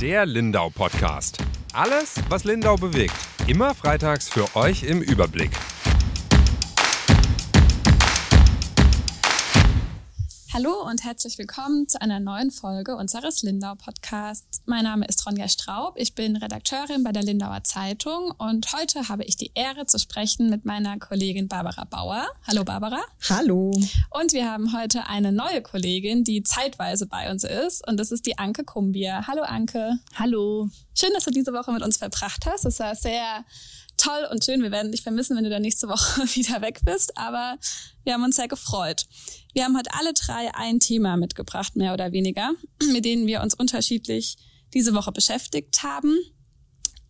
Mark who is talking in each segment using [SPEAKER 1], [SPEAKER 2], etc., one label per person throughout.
[SPEAKER 1] Der Lindau Podcast. Alles, was Lindau bewegt. Immer freitags für euch im Überblick.
[SPEAKER 2] Hallo und herzlich willkommen zu einer neuen Folge unseres Lindau Podcasts. Mein Name ist Ronja Straub, ich bin Redakteurin bei der Lindauer Zeitung und heute habe ich die Ehre zu sprechen mit meiner Kollegin Barbara Bauer. Hallo Barbara.
[SPEAKER 3] Hallo.
[SPEAKER 2] Und wir haben heute eine neue Kollegin, die zeitweise bei uns ist und das ist die Anke Kumbier. Hallo Anke.
[SPEAKER 4] Hallo.
[SPEAKER 2] Schön, dass du diese Woche mit uns verbracht hast. Es war sehr toll und schön. Wir werden dich vermissen, wenn du dann nächste Woche wieder weg bist. Aber wir haben uns sehr gefreut. Wir haben heute alle drei ein Thema mitgebracht, mehr oder weniger, mit denen wir uns unterschiedlich diese Woche beschäftigt haben.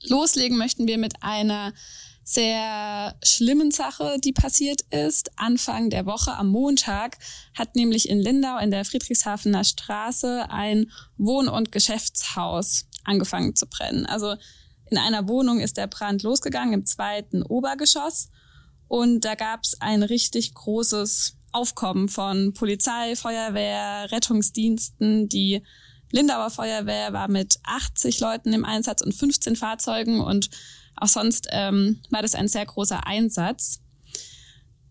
[SPEAKER 2] Loslegen möchten wir mit einer sehr schlimmen Sache, die passiert ist. Anfang der Woche am Montag hat nämlich in Lindau in der Friedrichshafener Straße ein Wohn- und Geschäftshaus angefangen zu brennen. Also in einer Wohnung ist der Brand losgegangen im zweiten Obergeschoss und da gab es ein richtig großes Aufkommen von Polizei, Feuerwehr, Rettungsdiensten. Die Lindauer Feuerwehr war mit 80 Leuten im Einsatz und 15 Fahrzeugen und auch sonst ähm, war das ein sehr großer Einsatz.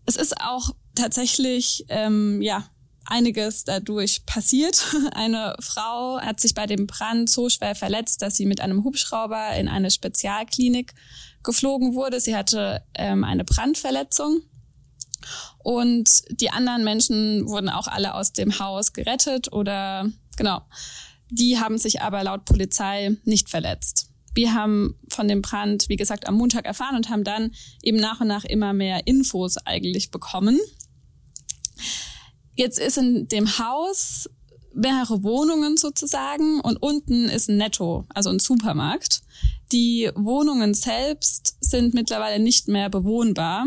[SPEAKER 2] Es ist auch tatsächlich ähm, ja einiges dadurch passiert. Eine Frau hat sich bei dem Brand so schwer verletzt, dass sie mit einem Hubschrauber in eine Spezialklinik geflogen wurde. Sie hatte ähm, eine Brandverletzung. Und die anderen Menschen wurden auch alle aus dem Haus gerettet oder genau. Die haben sich aber laut Polizei nicht verletzt. Wir haben von dem Brand, wie gesagt, am Montag erfahren und haben dann eben nach und nach immer mehr Infos eigentlich bekommen. Jetzt ist in dem Haus mehrere Wohnungen sozusagen und unten ist ein Netto, also ein Supermarkt. Die Wohnungen selbst sind mittlerweile nicht mehr bewohnbar,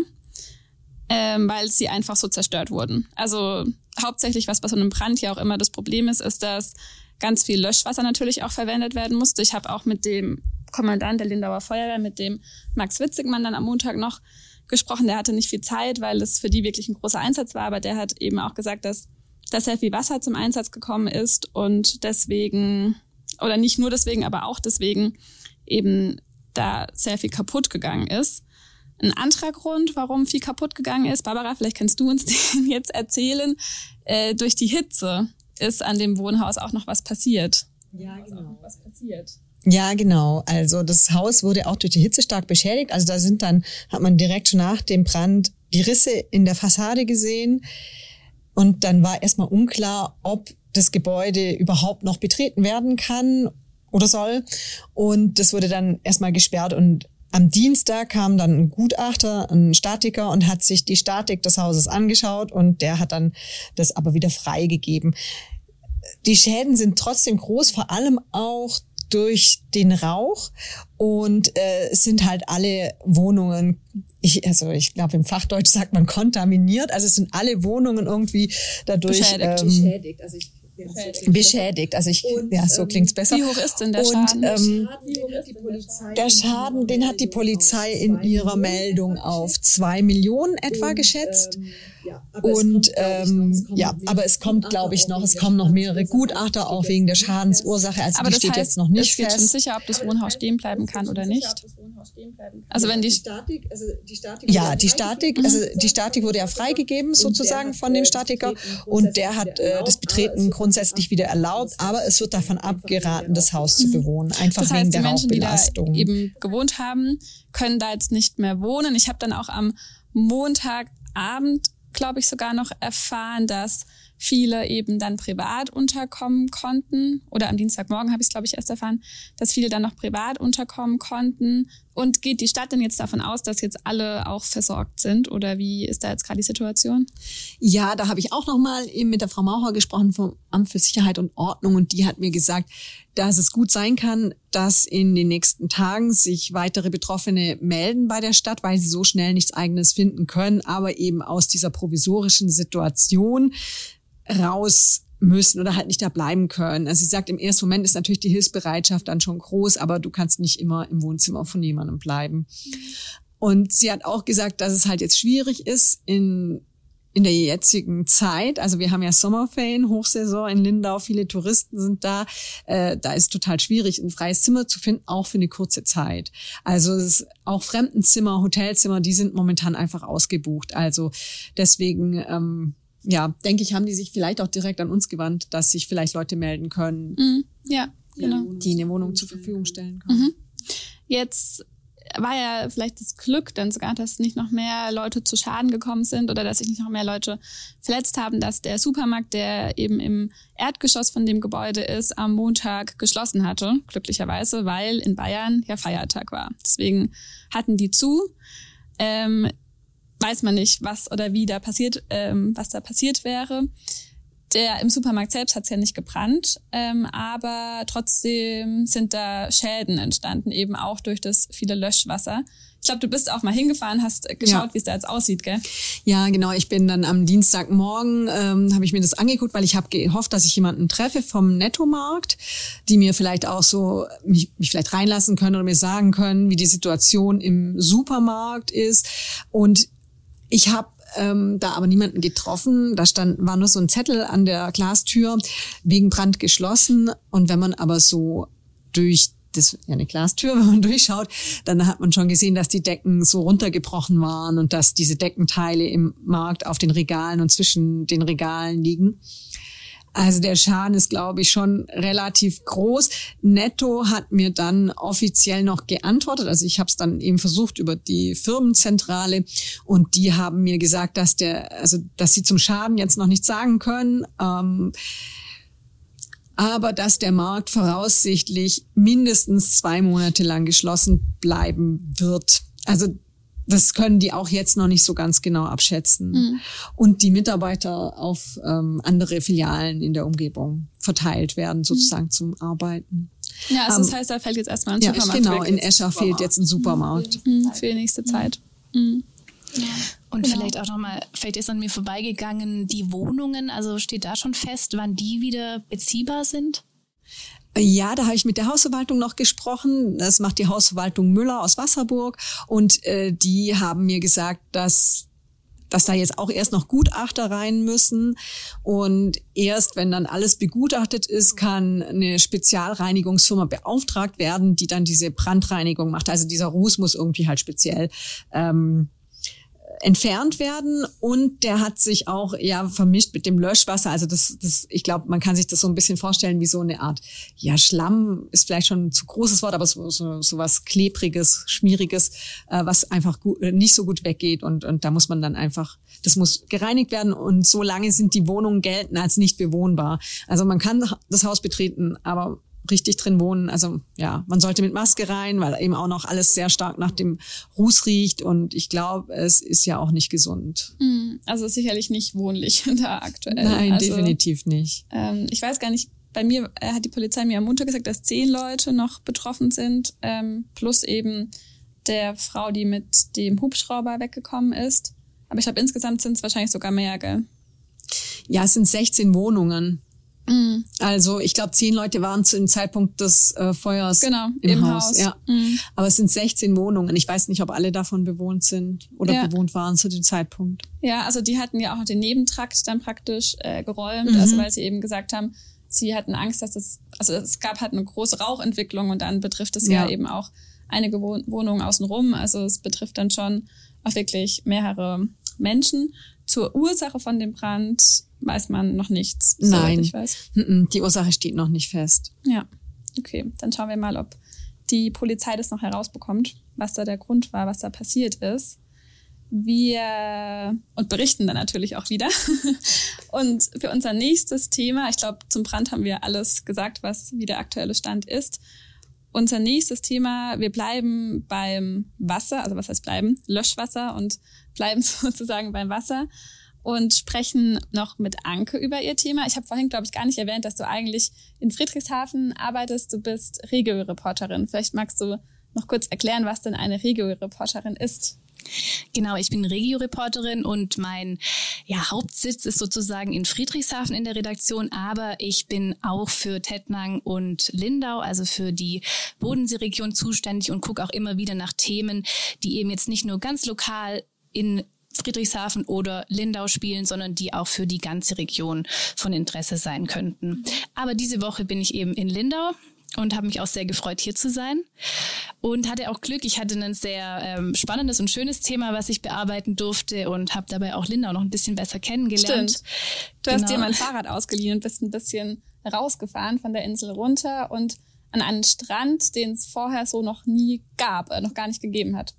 [SPEAKER 2] ähm, weil sie einfach so zerstört wurden. Also hauptsächlich, was bei so einem Brand ja auch immer das Problem ist, ist, dass ganz viel Löschwasser natürlich auch verwendet werden musste. Ich habe auch mit dem Kommandant der Lindauer Feuerwehr, mit dem Max Witzigmann dann am Montag noch gesprochen. Der hatte nicht viel Zeit, weil es für die wirklich ein großer Einsatz war, aber der hat eben auch gesagt, dass, dass sehr viel Wasser zum Einsatz gekommen ist und deswegen, oder nicht nur deswegen, aber auch deswegen eben da sehr viel kaputt gegangen ist. Ein anderer Grund, warum viel kaputt gegangen ist, Barbara, vielleicht kannst du uns den jetzt erzählen, äh, durch die Hitze ist an dem Wohnhaus auch noch was passiert.
[SPEAKER 3] Ja, genau.
[SPEAKER 2] Was passiert.
[SPEAKER 3] Ja, genau. Also das Haus wurde auch durch die Hitze stark beschädigt. Also da sind dann, hat man direkt schon nach dem Brand die Risse in der Fassade gesehen. Und dann war erstmal unklar, ob das Gebäude überhaupt noch betreten werden kann oder soll. Und das wurde dann erstmal gesperrt und am Dienstag kam dann ein Gutachter, ein Statiker und hat sich die Statik des Hauses angeschaut und der hat dann das aber wieder freigegeben. Die Schäden sind trotzdem groß, vor allem auch durch den Rauch und äh, es sind halt alle Wohnungen, ich, also ich glaube im Fachdeutsch sagt man kontaminiert, also es sind alle Wohnungen irgendwie dadurch
[SPEAKER 2] Beschädigt.
[SPEAKER 3] Ähm,
[SPEAKER 4] Beschädigt. Also ich
[SPEAKER 3] beschädigt. Also ich,
[SPEAKER 4] Und,
[SPEAKER 3] ja, so
[SPEAKER 4] ähm,
[SPEAKER 3] klingt's besser.
[SPEAKER 2] Wie hoch ist denn der
[SPEAKER 3] Und,
[SPEAKER 2] Schaden?
[SPEAKER 3] ähm,
[SPEAKER 4] die Polizei
[SPEAKER 3] Der Schaden, den hat die Polizei in ihrer Meldung auf zwei Millionen etwa geschätzt. Und ähm, ja, aber es kommt, glaube ich, noch, es kommen noch mehrere Gutachter auch wegen der Schadensursache. Also
[SPEAKER 2] Aber
[SPEAKER 3] die
[SPEAKER 2] das
[SPEAKER 3] steht
[SPEAKER 2] heißt,
[SPEAKER 3] jetzt noch nicht
[SPEAKER 2] es wird schon
[SPEAKER 3] fest.
[SPEAKER 2] sicher, ob das Wohnhaus stehen bleiben kann oder nicht. Also wenn die
[SPEAKER 4] Statik, also die Statik
[SPEAKER 3] Ja, die Statik, also die Statik wurde ja freigegeben sozusagen von dem Statiker und der hat äh, das Betreten grundsätzlich wieder erlaubt, aber es wird davon abgeraten, das Haus zu bewohnen, einfach
[SPEAKER 2] Das
[SPEAKER 3] wegen
[SPEAKER 2] heißt, die
[SPEAKER 3] der
[SPEAKER 2] Menschen, die da
[SPEAKER 3] Rauchbelastung.
[SPEAKER 2] eben gewohnt haben, können da jetzt nicht mehr wohnen. Ich habe dann auch am Montagabend, glaube ich, sogar noch erfahren, dass viele eben dann privat unterkommen konnten. Oder am Dienstagmorgen habe ich es, glaube ich, erst erfahren, dass viele dann noch privat unterkommen konnten. Und geht die Stadt denn jetzt davon aus, dass jetzt alle auch versorgt sind? Oder wie ist da jetzt gerade die Situation?
[SPEAKER 3] Ja, da habe ich auch noch mal eben mit der Frau Maucher gesprochen vom Amt für Sicherheit und Ordnung und die hat mir gesagt, dass es gut sein kann, dass in den nächsten Tagen sich weitere Betroffene melden bei der Stadt, weil sie so schnell nichts eigenes finden können, aber eben aus dieser provisorischen Situation raus müssen oder halt nicht da bleiben können. Also sie sagt, im ersten Moment ist natürlich die Hilfsbereitschaft dann schon groß, aber du kannst nicht immer im Wohnzimmer von jemandem bleiben. Und sie hat auch gesagt, dass es halt jetzt schwierig ist, in in der jetzigen Zeit, also wir haben ja Sommerferien, Hochsaison in Lindau, viele Touristen sind da, äh, da ist total schwierig, ein freies Zimmer zu finden, auch für eine kurze Zeit. Also es ist auch Fremdenzimmer, Hotelzimmer, die sind momentan einfach ausgebucht. Also deswegen, ähm, ja, denke ich, haben die sich vielleicht auch direkt an uns gewandt, dass sich vielleicht Leute melden können,
[SPEAKER 2] Mhm. Ja, genau.
[SPEAKER 3] die eine Wohnung zur Verfügung stellen können.
[SPEAKER 2] Mhm. Jetzt war ja vielleicht das Glück dann sogar, dass nicht noch mehr Leute zu Schaden gekommen sind oder dass sich nicht noch mehr Leute verletzt haben, dass der Supermarkt, der eben im Erdgeschoss von dem Gebäude ist, am Montag geschlossen hatte, glücklicherweise, weil in Bayern ja Feiertag war. Deswegen hatten die zu. Ähm, weiß man nicht, was oder wie da passiert, ähm, was da passiert wäre. Der im Supermarkt selbst hat es ja nicht gebrannt, ähm, aber trotzdem sind da Schäden entstanden, eben auch durch das viele Löschwasser. Ich glaube, du bist auch mal hingefahren, hast äh, geschaut,
[SPEAKER 3] Ja.
[SPEAKER 2] wie es da jetzt aussieht, gell?
[SPEAKER 3] Ja, genau. Ich bin dann am Dienstagmorgen, ähm, habe ich mir das angeguckt, weil ich habe gehofft, dass ich jemanden treffe vom Nettomarkt, die mir vielleicht auch so mich, mich vielleicht reinlassen können oder mir sagen können, wie die Situation im Supermarkt ist. Und ich habe ähm, da aber niemanden getroffen. Da stand war nur so ein Zettel an der Glastür wegen Brand geschlossen. Und wenn man aber so durch das ist ja eine Glastür, wenn man durchschaut, dann hat man schon gesehen, dass die Decken so runtergebrochen waren und dass diese Deckenteile im Markt auf den Regalen und zwischen den Regalen liegen. Also der Schaden ist, glaube ich, schon relativ groß. Netto hat mir dann offiziell noch geantwortet. Also ich habe es dann eben versucht über die Firmenzentrale und die haben mir gesagt, dass der, also dass sie zum Schaden jetzt noch nichts sagen können. Ähm, aber dass der Markt voraussichtlich mindestens zwei Monate lang geschlossen bleiben wird. Also das können die auch jetzt noch nicht so ganz genau abschätzen.
[SPEAKER 2] Mhm.
[SPEAKER 3] Und die Mitarbeiter auf ähm, andere Filialen in der Umgebung verteilt werden, sozusagen zum Arbeiten.
[SPEAKER 2] Ja, also
[SPEAKER 3] Ähm,
[SPEAKER 2] das heißt, da fällt jetzt erstmal ein
[SPEAKER 3] Ja,
[SPEAKER 2] Supermarkt
[SPEAKER 3] genau. In. Escher fehlt jetzt ein Supermarkt.
[SPEAKER 2] Mhm, für die nächste Zeit. Mhm.
[SPEAKER 5] Und vielleicht auch nochmal, vielleicht ist an mir vorbeigegangen, die Wohnungen, also steht da schon fest, wann die wieder beziehbar sind?
[SPEAKER 3] Ja, da habe ich mit der Hausverwaltung noch gesprochen. Das macht die Hausverwaltung Müller aus Wasserburg. Und äh, die haben mir gesagt, dass dass da jetzt auch erst noch Gutachter rein müssen. Und erst wenn dann alles begutachtet ist, kann eine Spezialreinigungsfirma beauftragt werden, die dann diese Brandreinigung macht. Also dieser Ruß muss irgendwie halt speziell ähm, entfernt werden und der hat sich auch ja vermischt mit dem Löschwasser. Also das, das ich glaube, man kann sich das so ein bisschen vorstellen wie so eine Art, ja Schlamm ist vielleicht schon ein zu großes Wort, aber so, so, so was klebriges, schmieriges, äh, was einfach gut, äh, nicht so gut weggeht und und da muss man dann einfach, das muss gereinigt werden und so lange sind die Wohnungen gelten als nicht bewohnbar. Also man kann das Haus betreten, aber richtig drin wohnen. Also ja, man sollte mit Maske rein, weil eben auch noch alles sehr stark nach dem Ruß riecht und ich glaube, es ist ja auch nicht gesund.
[SPEAKER 2] Mhm. Also sicherlich nicht wohnlich da aktuell.
[SPEAKER 3] Nein,
[SPEAKER 2] also,
[SPEAKER 3] definitiv nicht.
[SPEAKER 2] Ähm, ich weiß gar nicht, bei mir äh, hat die Polizei mir am Montag gesagt, dass zehn Leute noch betroffen sind, ähm, plus eben der Frau, die mit dem Hubschrauber weggekommen ist. Aber ich glaube, insgesamt sind es wahrscheinlich sogar mehr, gell?
[SPEAKER 3] Ja, es sind 16 Wohnungen.
[SPEAKER 2] Mhm.
[SPEAKER 3] Also ich glaube, zehn Leute waren zu dem Zeitpunkt des äh, Feuers
[SPEAKER 2] Genau,
[SPEAKER 3] im,
[SPEAKER 2] im
[SPEAKER 3] Haus.
[SPEAKER 2] Haus.
[SPEAKER 3] Ja.
[SPEAKER 2] Mhm.
[SPEAKER 3] Aber es sind 16 Wohnungen. Ich weiß nicht, ob alle davon bewohnt sind oder
[SPEAKER 2] Ja.
[SPEAKER 3] bewohnt waren zu dem Zeitpunkt.
[SPEAKER 2] Ja, also die hatten ja auch den Nebentrakt dann praktisch äh, geräumt,
[SPEAKER 3] Mhm.
[SPEAKER 2] also weil sie eben gesagt haben, sie hatten Angst, dass das, also es gab halt eine große Rauchentwicklung und dann betrifft es ja,
[SPEAKER 3] Ja.
[SPEAKER 2] eben auch einige Wohn Wohnungen außenrum. Also es betrifft dann schon auch wirklich mehrere Menschen. Zur Ursache von dem Brand weiß man noch nichts.
[SPEAKER 3] Nein.
[SPEAKER 2] Ich weiß.
[SPEAKER 3] Die Ursache steht noch nicht fest.
[SPEAKER 2] Ja, okay. Dann schauen wir mal, ob die Polizei das noch herausbekommt, was da der Grund war, was da passiert ist. Wir und berichten dann natürlich auch wieder. Und für unser nächstes Thema, ich glaube, zum Brand haben wir alles gesagt, was wie der aktuelle Stand ist. Unser nächstes Thema, wir bleiben beim Wasser, also was heißt bleiben? Löschwasser und bleiben sozusagen beim Wasser und sprechen noch mit Anke über ihr Thema. Ich habe vorhin, glaube ich, gar nicht erwähnt, dass du eigentlich in Friedrichshafen arbeitest. Du bist Regio-Reporterin. Vielleicht magst du noch kurz erklären, was denn eine Regio-Reporterin ist.
[SPEAKER 5] Genau, ich bin Regio-Reporterin und mein ja, Hauptsitz ist sozusagen in Friedrichshafen in der Redaktion, aber ich bin auch für Tettnang und Lindau, also für die Bodenseeregion zuständig und gucke auch immer wieder nach Themen, die eben jetzt nicht nur ganz lokal in Friedrichshafen oder Lindau spielen, sondern die auch für die ganze Region von Interesse sein könnten. Aber diese Woche bin ich eben in Lindau und habe mich auch sehr gefreut, hier zu sein. Und hatte auch Glück, ich hatte ein sehr ähm, spannendes und schönes Thema, was ich bearbeiten durfte und habe dabei auch Lindau noch ein bisschen besser kennengelernt.
[SPEAKER 2] Stimmt. Du genau. hast dir mein Fahrrad ausgeliehen und bist ein bisschen rausgefahren von der Insel runter und an einen Strand, den es vorher so noch nie gab, äh, noch gar nicht gegeben hat.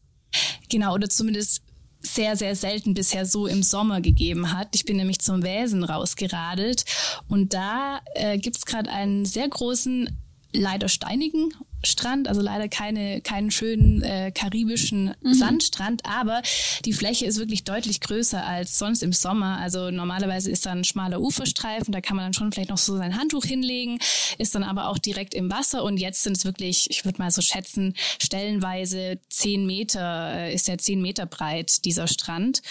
[SPEAKER 5] Genau, oder zumindest sehr, sehr selten bisher so im Sommer gegeben hat. Ich bin nämlich zum Wesen rausgeradelt und da äh, gibt's gerade einen sehr großen leider steinigen Strand, also leider keine, keinen schönen äh, karibischen mhm. Sandstrand, aber die Fläche ist wirklich deutlich größer als sonst im Sommer. Also normalerweise ist da ein schmaler Uferstreifen, da kann man dann schon vielleicht noch so sein Handtuch hinlegen, ist dann aber auch direkt im Wasser und jetzt sind es wirklich, ich würde mal so schätzen, stellenweise zehn Meter, äh, ist ja zehn Meter breit, dieser Strand.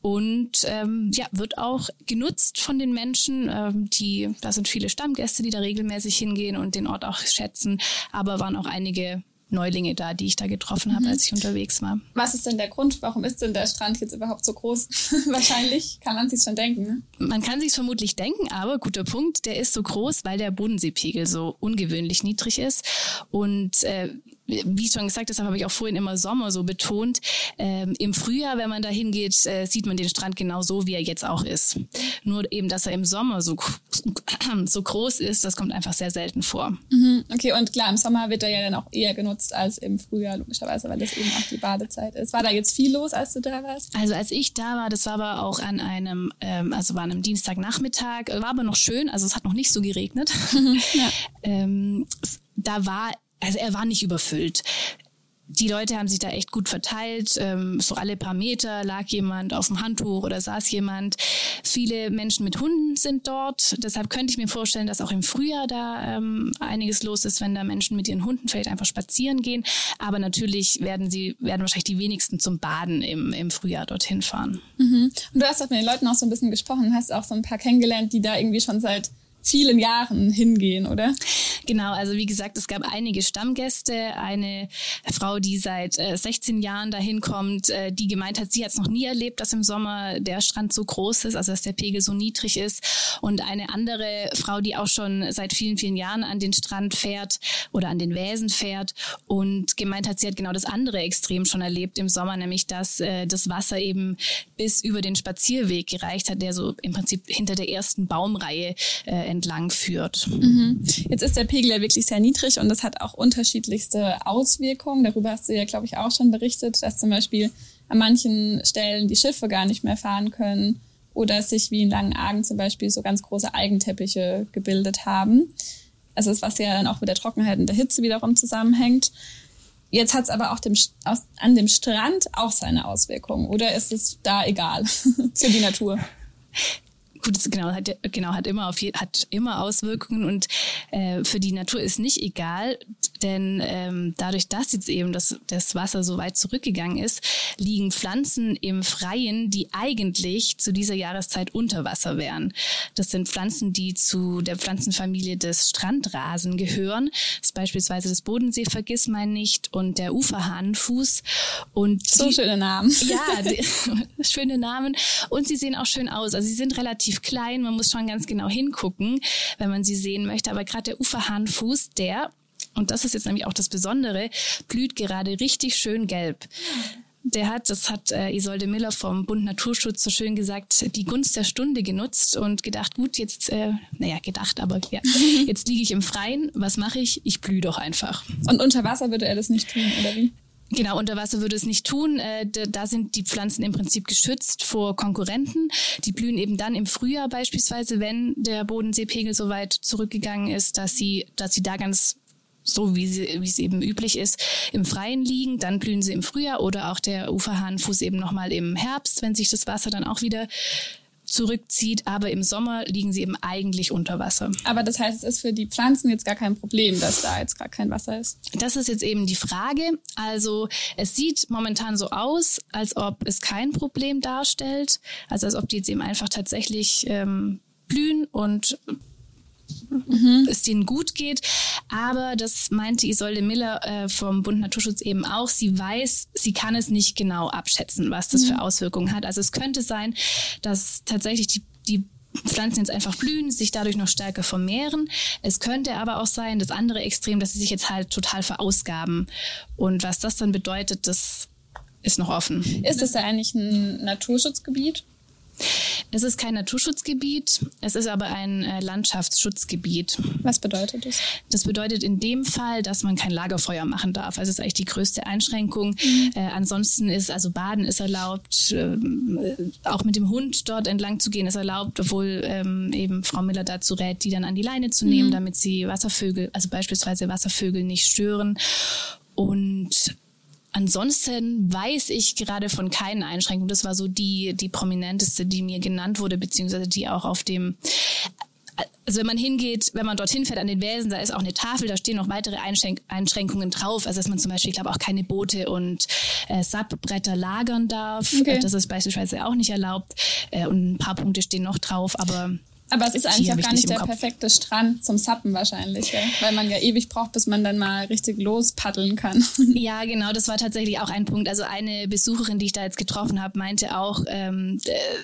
[SPEAKER 5] Und ähm, ja, wird auch genutzt von den Menschen, ähm, die, da sind viele Stammgäste, die da regelmäßig hingehen und den Ort auch schätzen, aber waren auch einige Neulinge da, die ich da getroffen habe, mhm. als ich unterwegs war.
[SPEAKER 2] Was ist denn der Grund? Warum ist denn der Strand jetzt überhaupt so groß? Wahrscheinlich kann man sich schon denken. Ne?
[SPEAKER 5] Man kann sich vermutlich denken, aber guter Punkt, der ist so groß, weil der Bodenseepegel so ungewöhnlich niedrig ist und äh, wie schon gesagt, deshalb habe ich auch vorhin immer Sommer so betont. Ähm, Im Frühjahr, wenn man da hingeht, äh, sieht man den Strand genau so, wie er jetzt auch ist. Nur eben, dass er im Sommer so, so groß ist, das kommt einfach sehr selten vor.
[SPEAKER 2] Mhm, okay, und klar, im Sommer wird er ja dann auch eher genutzt als im Frühjahr, logischerweise, weil das eben auch die Badezeit ist. War da jetzt viel los, als du da warst?
[SPEAKER 5] Also als ich da war, das war aber auch an einem, ähm, also war an einem Dienstagnachmittag, war aber noch schön, also es hat noch nicht so geregnet. Mhm, ja. ähm, da war also er war nicht überfüllt. Die Leute haben sich da echt gut verteilt. Ähm, so alle paar Meter lag jemand auf dem Handtuch oder saß jemand. Viele Menschen mit Hunden sind dort. Deshalb könnte ich mir vorstellen, dass auch im Frühjahr da ähm, einiges los ist, wenn da Menschen mit ihren Hunden vielleicht einfach spazieren gehen. Aber natürlich werden sie, werden wahrscheinlich die wenigsten zum Baden im, im Frühjahr dorthin fahren.
[SPEAKER 2] Mhm. Und du hast auch mit den Leuten auch so ein bisschen gesprochen, hast auch so ein paar kennengelernt, die da irgendwie schon seit vielen Jahren hingehen, oder?
[SPEAKER 5] Genau, also wie gesagt, es gab einige Stammgäste, eine Frau, die seit äh, 16 Jahren dahin kommt, äh, die gemeint hat, sie hat es noch nie erlebt, dass im Sommer der Strand so groß ist, also dass der Pegel so niedrig ist. Und eine andere Frau, die auch schon seit vielen, vielen Jahren an den Strand fährt oder an den Wäsen fährt und gemeint hat, sie hat genau das andere Extrem schon erlebt im Sommer, nämlich dass äh, das Wasser eben bis über den Spazierweg gereicht hat, der so im Prinzip hinter der ersten Baumreihe äh, entlang führt.
[SPEAKER 2] Mhm. Jetzt ist der Pegel ja wirklich sehr niedrig und das hat auch unterschiedlichste Auswirkungen. Darüber hast du ja, glaube ich, auch schon berichtet, dass zum Beispiel an manchen Stellen die Schiffe gar nicht mehr fahren können oder sich wie in Langenargen zum Beispiel so ganz große Eigenteppiche gebildet haben. Also das, was ja dann auch mit der Trockenheit und der Hitze wiederum zusammenhängt. Jetzt hat es aber auch dem, aus, an dem Strand auch seine Auswirkungen. Oder ist es da egal für die Natur?
[SPEAKER 5] gut, genau, hat, genau, hat immer auf je, hat immer Auswirkungen und äh, für die Natur ist nicht egal, denn ähm, dadurch, dass jetzt eben das, das Wasser so weit zurückgegangen ist, liegen Pflanzen im Freien, die eigentlich zu dieser Jahreszeit unter Wasser wären. Das sind Pflanzen, die zu der Pflanzenfamilie des Strandrasen gehören. Das ist beispielsweise das Bodenseevergissmeinnicht und der Uferhahnenfuß. Und
[SPEAKER 2] so
[SPEAKER 5] die,
[SPEAKER 2] schöne Namen.
[SPEAKER 5] Ja, die, schöne Namen. Und sie sehen auch schön aus. Also sie sind relativ klein. Man muss schon ganz genau hingucken, wenn man sie sehen möchte. Aber gerade der Uferhahnfuß, der und das ist jetzt nämlich auch das Besondere, blüht gerade richtig schön gelb. Der hat, das hat äh, Isolde Miller vom Bund Naturschutz so schön gesagt, die Gunst der Stunde genutzt und gedacht, gut, jetzt, äh, naja, gedacht, aber ja, jetzt liege ich im Freien, was mache ich? Ich blühe doch einfach.
[SPEAKER 2] Und unter Wasser würde er das nicht tun, oder wie?
[SPEAKER 5] Genau, unter Wasser würde es nicht tun. Äh, da sind die Pflanzen im Prinzip geschützt vor Konkurrenten. Die blühen eben dann im Frühjahr beispielsweise, wenn der Bodenseepegel so weit zurückgegangen ist, dass sie, dass sie da ganz so wie, sie, wie es eben üblich ist, im Freien liegen. Dann blühen sie im Frühjahr oder auch der Uferhahnfuß eben nochmal im Herbst, wenn sich das Wasser dann auch wieder zurückzieht, aber im Sommer liegen sie eben eigentlich unter Wasser.
[SPEAKER 2] Aber das heißt, es ist für die Pflanzen jetzt gar kein Problem, dass da jetzt gar kein Wasser ist.
[SPEAKER 5] Das ist jetzt eben die Frage. Also es sieht momentan so aus, als ob es kein Problem darstellt, also als ob die jetzt eben einfach tatsächlich ähm, blühen und es denen gut geht. Aber das meinte Isolde Miller äh, vom Bund Naturschutz eben auch. Sie weiß, sie kann es nicht genau abschätzen, was das für Auswirkungen hat. Also es könnte sein, dass tatsächlich die, die Pflanzen jetzt einfach blühen, sich dadurch noch stärker vermehren. Es könnte aber auch sein, das andere Extrem, dass sie sich jetzt halt total verausgaben. Und was das dann bedeutet, das ist noch offen.
[SPEAKER 2] Ist das da eigentlich ein Naturschutzgebiet?
[SPEAKER 5] Es ist kein Naturschutzgebiet, es ist aber ein äh, Landschaftsschutzgebiet.
[SPEAKER 2] Was bedeutet das?
[SPEAKER 5] Das bedeutet in dem Fall, dass man kein Lagerfeuer machen darf. Also das ist eigentlich die größte Einschränkung. Äh, ansonsten ist also Baden ist erlaubt, äh, auch mit dem Hund dort entlang zu gehen ist erlaubt, obwohl ähm, eben Frau Miller dazu rät, die dann an die Leine zu nehmen, damit sie Wasservögel, also beispielsweise Wasservögel nicht stören. Und Ansonsten weiß ich gerade von keinen Einschränkungen. Das war so die, die prominenteste, die mir genannt wurde, beziehungsweise die auch auf dem, also wenn man hingeht, wenn man dorthin fährt an den Wälsen, da ist auch eine Tafel, da stehen noch weitere Einschränk Einschränkungen drauf. Also dass man zum Beispiel, ich glaube, auch keine Boote und äh, Sabbretter lagern darf.
[SPEAKER 2] Okay.
[SPEAKER 5] Das ist beispielsweise auch nicht erlaubt. Äh, und ein paar Punkte stehen noch drauf, aber
[SPEAKER 2] Aber es ist eigentlich auch gar
[SPEAKER 5] nicht im
[SPEAKER 2] der
[SPEAKER 5] Kopf.
[SPEAKER 2] perfekte Strand zum Sappen wahrscheinlich, gell? weil man ja ewig braucht, bis man dann mal richtig lospaddeln kann.
[SPEAKER 5] Ja, genau, das war tatsächlich auch ein Punkt. Also eine Besucherin, die ich da jetzt getroffen habe, meinte auch, ähm,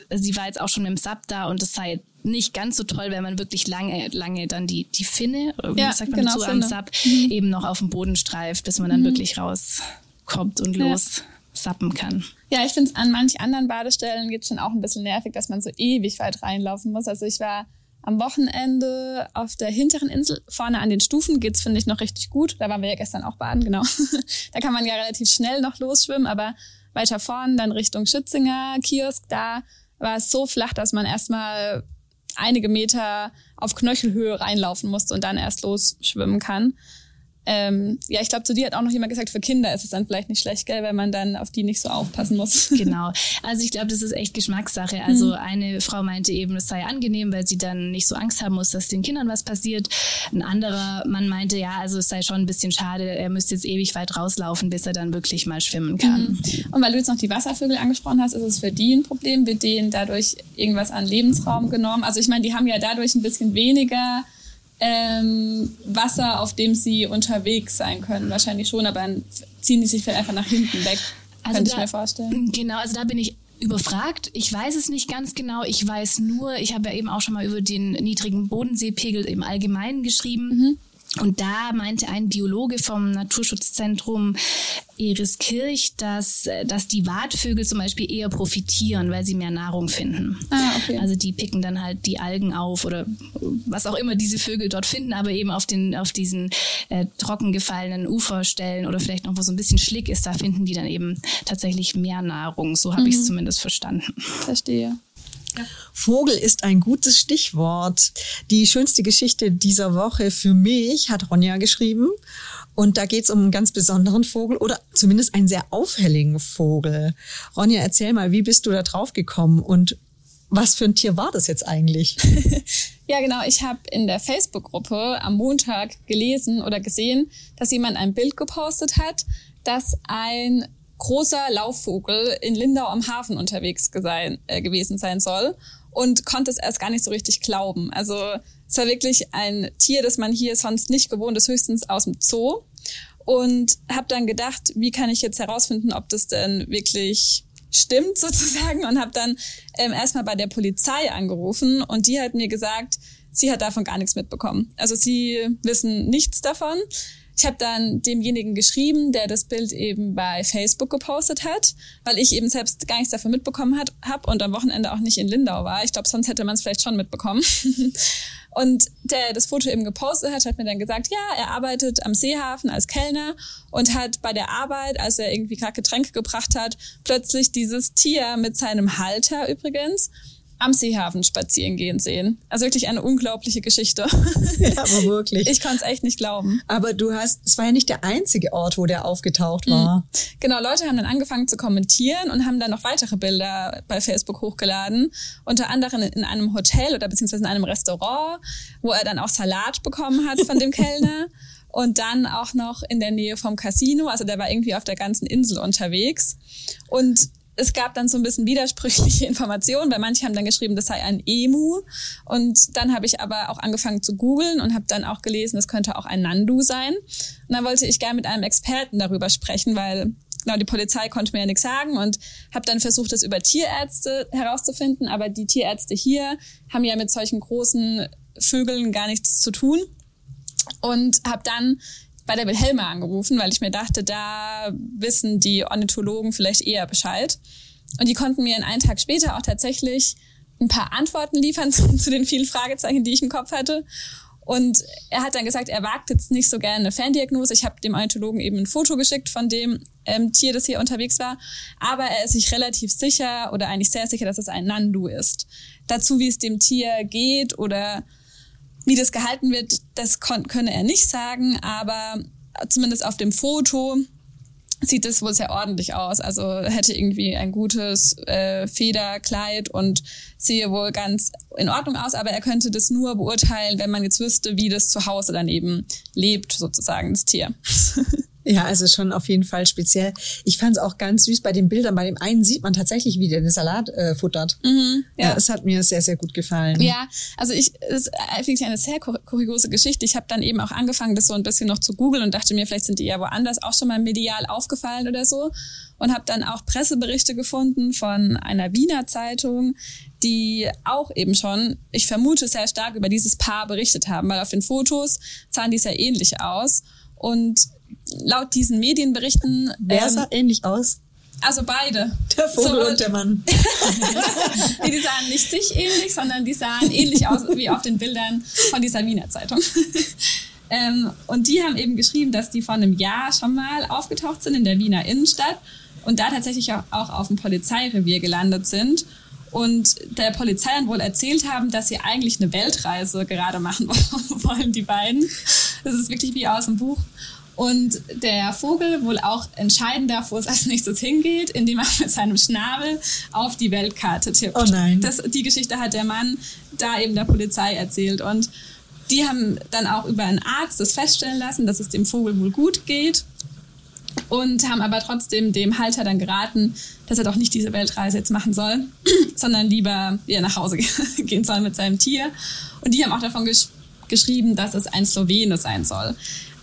[SPEAKER 5] äh, sie war jetzt auch schon dem Sub da und das sei nicht ganz so toll, wenn man wirklich lange, lange dann die, die Finne,
[SPEAKER 2] Ja,
[SPEAKER 5] sagt man
[SPEAKER 2] genau,
[SPEAKER 5] dazu, am
[SPEAKER 2] Finne.
[SPEAKER 5] Sub eben noch auf dem Boden streift, bis man dann wirklich rauskommt und
[SPEAKER 2] Ja.
[SPEAKER 5] los sappen kann.
[SPEAKER 2] Ja, ich finde es an manch anderen Badestellen jetzt schon auch ein bisschen nervig, dass man so ewig weit reinlaufen muss. Also ich war am Wochenende auf der hinteren Insel, vorne an den Stufen geht's finde ich, noch richtig gut. Da waren wir ja gestern auch baden, genau. da kann man ja relativ schnell noch losschwimmen, aber weiter vorne, dann Richtung Schützinger, Kiosk, da war es so flach, dass man erstmal einige Meter auf Knöchelhöhe reinlaufen musste und dann erst losschwimmen kann. Ähm, ja, ich glaube, zu dir hat auch noch jemand gesagt, für Kinder ist es dann vielleicht nicht schlecht, gell, weil man dann auf die nicht so aufpassen muss.
[SPEAKER 5] Genau. Also ich glaube, das ist echt Geschmackssache. Also eine Frau meinte eben, es sei angenehm, weil sie dann nicht so Angst haben muss, dass den Kindern was passiert. Ein anderer Mann meinte, ja, also es sei schon ein bisschen schade, er müsste jetzt ewig weit rauslaufen, bis er dann wirklich mal schwimmen kann.
[SPEAKER 2] Und weil du jetzt noch die Wasservögel angesprochen hast, ist es für die ein Problem? Wird denen dadurch irgendwas an Lebensraum genommen? Also ich meine, die haben ja dadurch ein bisschen weniger ähm, Wasser, auf dem sie unterwegs sein können. Wahrscheinlich schon, aber dann ziehen die sich vielleicht einfach nach hinten weg.
[SPEAKER 5] Also
[SPEAKER 2] könnte ich
[SPEAKER 5] da-
[SPEAKER 2] mir vorstellen.
[SPEAKER 5] Genau, also da bin ich überfragt. Ich weiß es nicht ganz genau. Ich weiß nur, ich habe ja eben auch schon mal über den niedrigen Bodenseepegel im Allgemeinen geschrieben. Und da meinte ein Biologe vom Naturschutzzentrum Eris Kirch, dass, äh, dass die Watvögel zum Beispiel eher profitieren, weil sie mehr Nahrung finden.
[SPEAKER 2] Ah, okay.
[SPEAKER 5] Also die picken dann halt die Algen auf oder was auch immer diese Vögel dort finden, aber eben auf den auf diesen äh, trocken gefallenen Uferstellen oder vielleicht noch wo so ein bisschen Schlick ist, da finden die dann eben tatsächlich mehr Nahrung. So habe ich es zumindest verstanden.
[SPEAKER 2] Verstehe.
[SPEAKER 3] Vogel ist ein gutes Stichwort. Die schönste Geschichte dieser Woche für mich hat Ronja geschrieben. Und da geht es um einen ganz besonderen Vogel oder zumindest einen sehr auffälligen Vogel. Ronja, erzähl mal, wie bist du da drauf gekommen und was für ein Tier war das jetzt eigentlich?
[SPEAKER 2] Ja, genau. Ich habe in der Facebook-Gruppe am Montag gelesen oder gesehen, dass jemand ein Bild gepostet hat, dass ein großer Laufvogel in Lindau am Hafen unterwegs gesein, äh, gewesen sein soll und konnte es erst gar nicht so richtig glauben. Also es war wirklich ein Tier, das man hier sonst nicht gewohnt ist, höchstens aus dem Zoo. Und habe dann gedacht, wie kann ich jetzt herausfinden, ob das denn wirklich stimmt sozusagen und habe dann ähm, erstmal bei der Polizei angerufen und die hat mir gesagt, sie hat davon gar nichts mitbekommen. Also sie wissen nichts davon. Ich habe dann demjenigen geschrieben, der das Bild eben bei Facebook gepostet hat, weil ich eben selbst gar nichts davon mitbekommen habe und am Wochenende auch nicht in Lindau war. Ich glaube, sonst hätte man es vielleicht schon mitbekommen. Und der das Foto eben gepostet hat, hat mir dann gesagt, ja, er arbeitet am Seehafen als Kellner und hat bei der Arbeit, als er irgendwie gerade Getränke gebracht hat, plötzlich dieses Tier mit seinem Halter übrigens am Seehafen spazieren gehen sehen. Also wirklich eine unglaubliche Geschichte.
[SPEAKER 3] Ja, aber wirklich.
[SPEAKER 2] Ich konnte es echt nicht glauben.
[SPEAKER 3] aber du hast, es war ja nicht der einzige Ort, wo der aufgetaucht war.
[SPEAKER 2] Genau, Leute haben dann angefangen zu kommentieren und haben dann noch weitere Bilder bei Facebook hochgeladen. Unter anderem in einem Hotel oder beziehungsweise in einem Restaurant, wo er dann auch Salat bekommen hat von dem Kellner. Und dann auch noch in der Nähe vom Casino. Also der war irgendwie auf der ganzen Insel unterwegs. Und es gab dann so ein bisschen widersprüchliche Informationen, weil manche haben dann geschrieben, das sei ein Emu. Und dann habe ich aber auch angefangen zu googeln und habe dann auch gelesen, das könnte auch ein Nandu sein. Und dann wollte ich gerne mit einem Experten darüber sprechen, weil genau die Polizei konnte mir ja nichts sagen und habe dann versucht, das über Tierärzte herauszufinden. Aber die Tierärzte hier haben ja mit solchen großen Vögeln gar nichts zu tun. Und habe dann bei der Wilhelma angerufen, weil ich mir dachte, da wissen die Ornithologen vielleicht eher Bescheid. Und die konnten mir einen Tag später auch tatsächlich ein paar Antworten liefern zu, zu den vielen Fragezeichen, die ich im Kopf hatte. Und er hat dann gesagt, er wagt jetzt nicht so gerne eine Ferndiagnose. Ich habe dem Ornithologen eben ein Foto geschickt von dem ähm, Tier, das hier unterwegs war. Aber er ist sich relativ sicher oder eigentlich sehr sicher, dass es ein Nandu ist. Dazu, wie es dem Tier geht oder wie das gehalten wird, das könne er nicht sagen, aber zumindest auf dem Foto sieht es wohl sehr ordentlich aus. Also hätte irgendwie ein gutes äh, Federkleid und sehe wohl ganz in Ordnung aus, aber er könnte das nur beurteilen, wenn man jetzt wüsste, wie das zu Hause dann eben lebt, sozusagen, das Tier.
[SPEAKER 3] Ja, also schon auf jeden Fall speziell. Ich fand es auch ganz süß bei den Bildern. Bei dem einen sieht man tatsächlich, wie der den Salat äh, futtert. Mhm, ja. ja, es hat mir sehr, sehr gut gefallen.
[SPEAKER 2] Ja, also ich, es ich eine sehr kuriose Geschichte. Ich habe dann eben auch angefangen, das so ein bisschen noch zu googeln und dachte mir, vielleicht sind die ja woanders auch schon mal medial aufgefallen oder so. Und habe dann auch Presseberichte gefunden von einer Wiener Zeitung, die auch eben schon, ich vermute, sehr stark über dieses Paar berichtet haben, weil auf den Fotos sahen die sehr ähnlich aus. Und laut diesen Medienberichten.
[SPEAKER 3] Wer ähm, sah ähnlich aus?
[SPEAKER 2] Also beide.
[SPEAKER 3] Der Vogel so, und der Mann.
[SPEAKER 2] die, die sahen nicht sich ähnlich, sondern die sahen ähnlich aus wie auf den Bildern von dieser Wiener Zeitung. ähm, und die haben eben geschrieben, dass die vor einem Jahr schon mal aufgetaucht sind in der Wiener Innenstadt und da tatsächlich auch, auch auf dem Polizeirevier gelandet sind und der Polizei dann wohl erzählt haben, dass sie eigentlich eine Weltreise gerade machen wollen, die beiden. Das ist wirklich wie aus dem Buch. Und der Vogel wohl auch entscheiden darf, wo es als nächstes hingeht, indem er mit seinem Schnabel auf die Weltkarte tippt.
[SPEAKER 3] Oh nein.
[SPEAKER 2] Das, die Geschichte hat der Mann da eben der Polizei erzählt. Und die haben dann auch über einen Arzt das feststellen lassen, dass es dem Vogel wohl gut geht. Und haben aber trotzdem dem Halter dann geraten, dass er doch nicht diese Weltreise jetzt machen soll, sondern lieber wieder nach Hause gehen soll mit seinem Tier. Und die haben auch davon gesch geschrieben, dass es ein Slowene sein soll.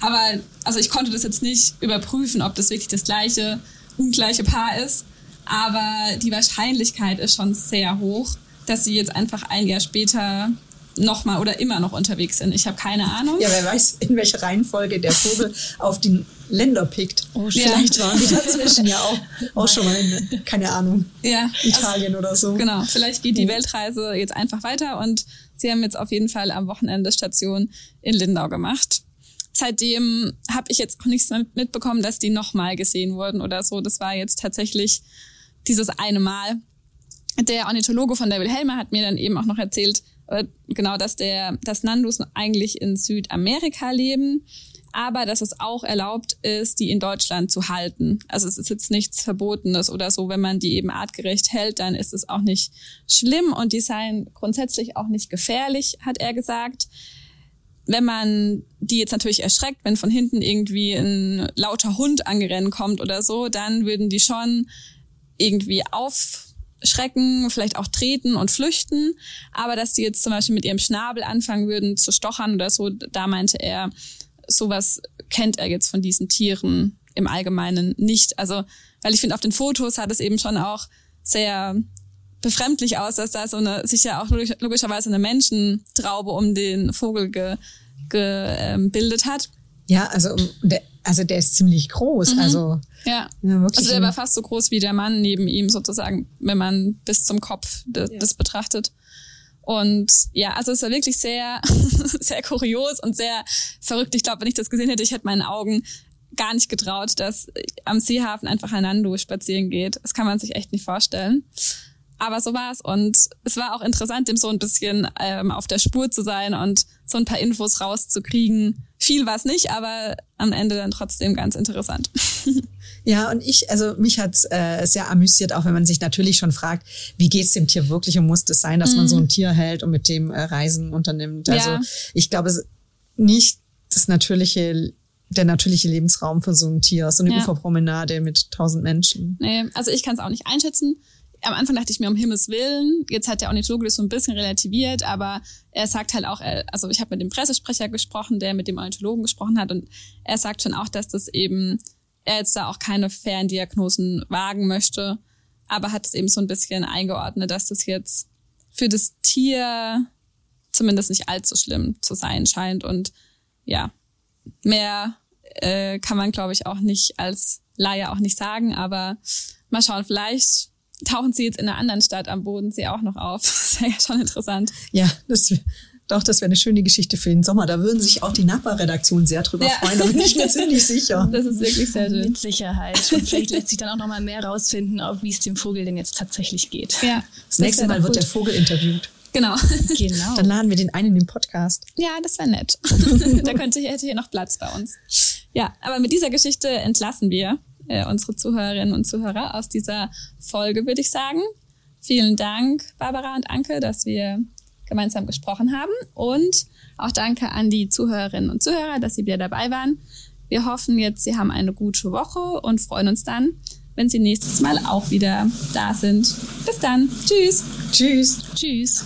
[SPEAKER 2] Aber also ich konnte das jetzt nicht überprüfen, ob das wirklich das gleiche, ungleiche Paar ist. Aber die Wahrscheinlichkeit ist schon sehr hoch, dass sie jetzt einfach ein Jahr später nochmal oder immer noch unterwegs sind. Ich habe keine Ahnung.
[SPEAKER 3] Ja, wer weiß, in welcher Reihenfolge der Vogel auf die Länder pickt. Oh, Vielleicht waren die dazwischen ja auch, auch schon mal in, keine Ahnung,
[SPEAKER 2] ja,
[SPEAKER 3] Italien also, oder so.
[SPEAKER 2] Genau, vielleicht geht die Weltreise jetzt einfach weiter und sie haben jetzt auf jeden Fall am Wochenende Station in Lindau gemacht seitdem habe ich jetzt auch nichts mitbekommen, dass die nochmal gesehen wurden oder so. Das war jetzt tatsächlich dieses eine Mal. Der Ornithologe von der Wilhelma hat mir dann eben auch noch erzählt, äh, genau, dass der, dass Nandus eigentlich in Südamerika leben, aber dass es auch erlaubt ist, die in Deutschland zu halten. Also es ist jetzt nichts Verbotenes oder so. Wenn man die eben artgerecht hält, dann ist es auch nicht schlimm und die seien grundsätzlich auch nicht gefährlich, hat er gesagt wenn man die jetzt natürlich erschreckt, wenn von hinten irgendwie ein lauter Hund angerennen kommt oder so, dann würden die schon irgendwie aufschrecken, vielleicht auch treten und flüchten. Aber dass die jetzt zum Beispiel mit ihrem Schnabel anfangen würden zu stochern oder so, da meinte er, sowas kennt er jetzt von diesen Tieren im Allgemeinen nicht. Also, weil ich finde, auf den Fotos hat es eben schon auch sehr befremdlich aus, dass da so eine, sicher auch logischerweise eine Menschentraube um den Vogel ge, gebildet hat.
[SPEAKER 3] Ja, also der, also der ist ziemlich groß. Mhm. Also
[SPEAKER 2] ja, ja also der war fast so groß wie der Mann neben ihm sozusagen, wenn man bis zum Kopf de, ja. das betrachtet. Und ja, also es war wirklich sehr, sehr kurios und sehr verrückt. Ich glaube, wenn ich das gesehen hätte, ich hätte meinen Augen gar nicht getraut, dass am Seehafen einfach ein Nando spazieren geht. Das kann man sich echt nicht vorstellen. Aber so war's und es war auch interessant, dem so ein bisschen ähm, auf der Spur zu sein und so ein paar Infos rauszukriegen. Viel war es nicht, aber am Ende dann trotzdem ganz interessant.
[SPEAKER 3] Ja, und ich, also mich hat's äh, sehr amüsiert, auch wenn man sich natürlich schon fragt, wie geht's dem Tier wirklich und muss es sein, dass mhm. man so ein Tier hält und mit dem äh, Reisen unternimmt. Also ja. ich glaube nicht das natürliche der natürliche Lebensraum für so ein Tier, so eine
[SPEAKER 2] Ja.
[SPEAKER 3] Uferpromenade mit tausend Menschen.
[SPEAKER 2] Nee, also ich kann es auch nicht einschätzen. Am Anfang dachte ich mir, um Himmels Willen, jetzt hat der Ornithologe das so ein bisschen relativiert, aber er sagt halt auch, also ich habe mit dem Pressesprecher gesprochen, der mit dem Ornithologen gesprochen hat und er sagt schon auch, dass das eben, er jetzt da auch keine Ferndiagnosen wagen möchte, aber hat es eben so ein bisschen eingeordnet, dass das jetzt für das Tier zumindest nicht allzu schlimm zu sein scheint und ja, mehr äh, kann man, glaube ich, auch nicht als Laie auch nicht sagen, aber mal schauen, vielleicht tauchen sie jetzt in einer anderen Stadt am Bodensee auch noch auf. Das wäre ja schon interessant.
[SPEAKER 3] Ja, das, doch, das wäre eine schöne Geschichte für den Sommer. Da würden sich auch die Nachbarredaktionen sehr drüber
[SPEAKER 2] Ja.
[SPEAKER 3] freuen, da bin ich mir ziemlich sicher.
[SPEAKER 2] Das ist wirklich sehr schön.
[SPEAKER 5] Mit Sicherheit. Und vielleicht lässt sich dann auch noch mal mehr rausfinden, ob wie es dem Vogel denn jetzt tatsächlich geht.
[SPEAKER 2] Ja,
[SPEAKER 3] Das nächste
[SPEAKER 2] wär
[SPEAKER 3] Mal wird der Vogel interviewt.
[SPEAKER 2] Genau.
[SPEAKER 5] Genau.
[SPEAKER 3] Dann laden wir den einen in den Podcast.
[SPEAKER 2] Ja, das wäre nett. da könnte hätte hier noch Platz bei uns. Ja, aber mit dieser Geschichte entlassen wir äh, unsere Zuhörerinnen und Zuhörer aus dieser Folge, würde ich sagen. Vielen Dank, Barbara und Anke, dass wir gemeinsam gesprochen haben. Und auch danke an die Zuhörerinnen und Zuhörer, dass sie wieder dabei waren. Wir hoffen jetzt, Sie haben eine gute Woche und freuen uns dann, wenn Sie nächstes Mal auch wieder da sind. Bis dann. Tschüss.
[SPEAKER 3] Tschüss.
[SPEAKER 5] Tschüss.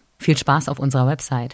[SPEAKER 6] Viel Spaß auf unserer Website.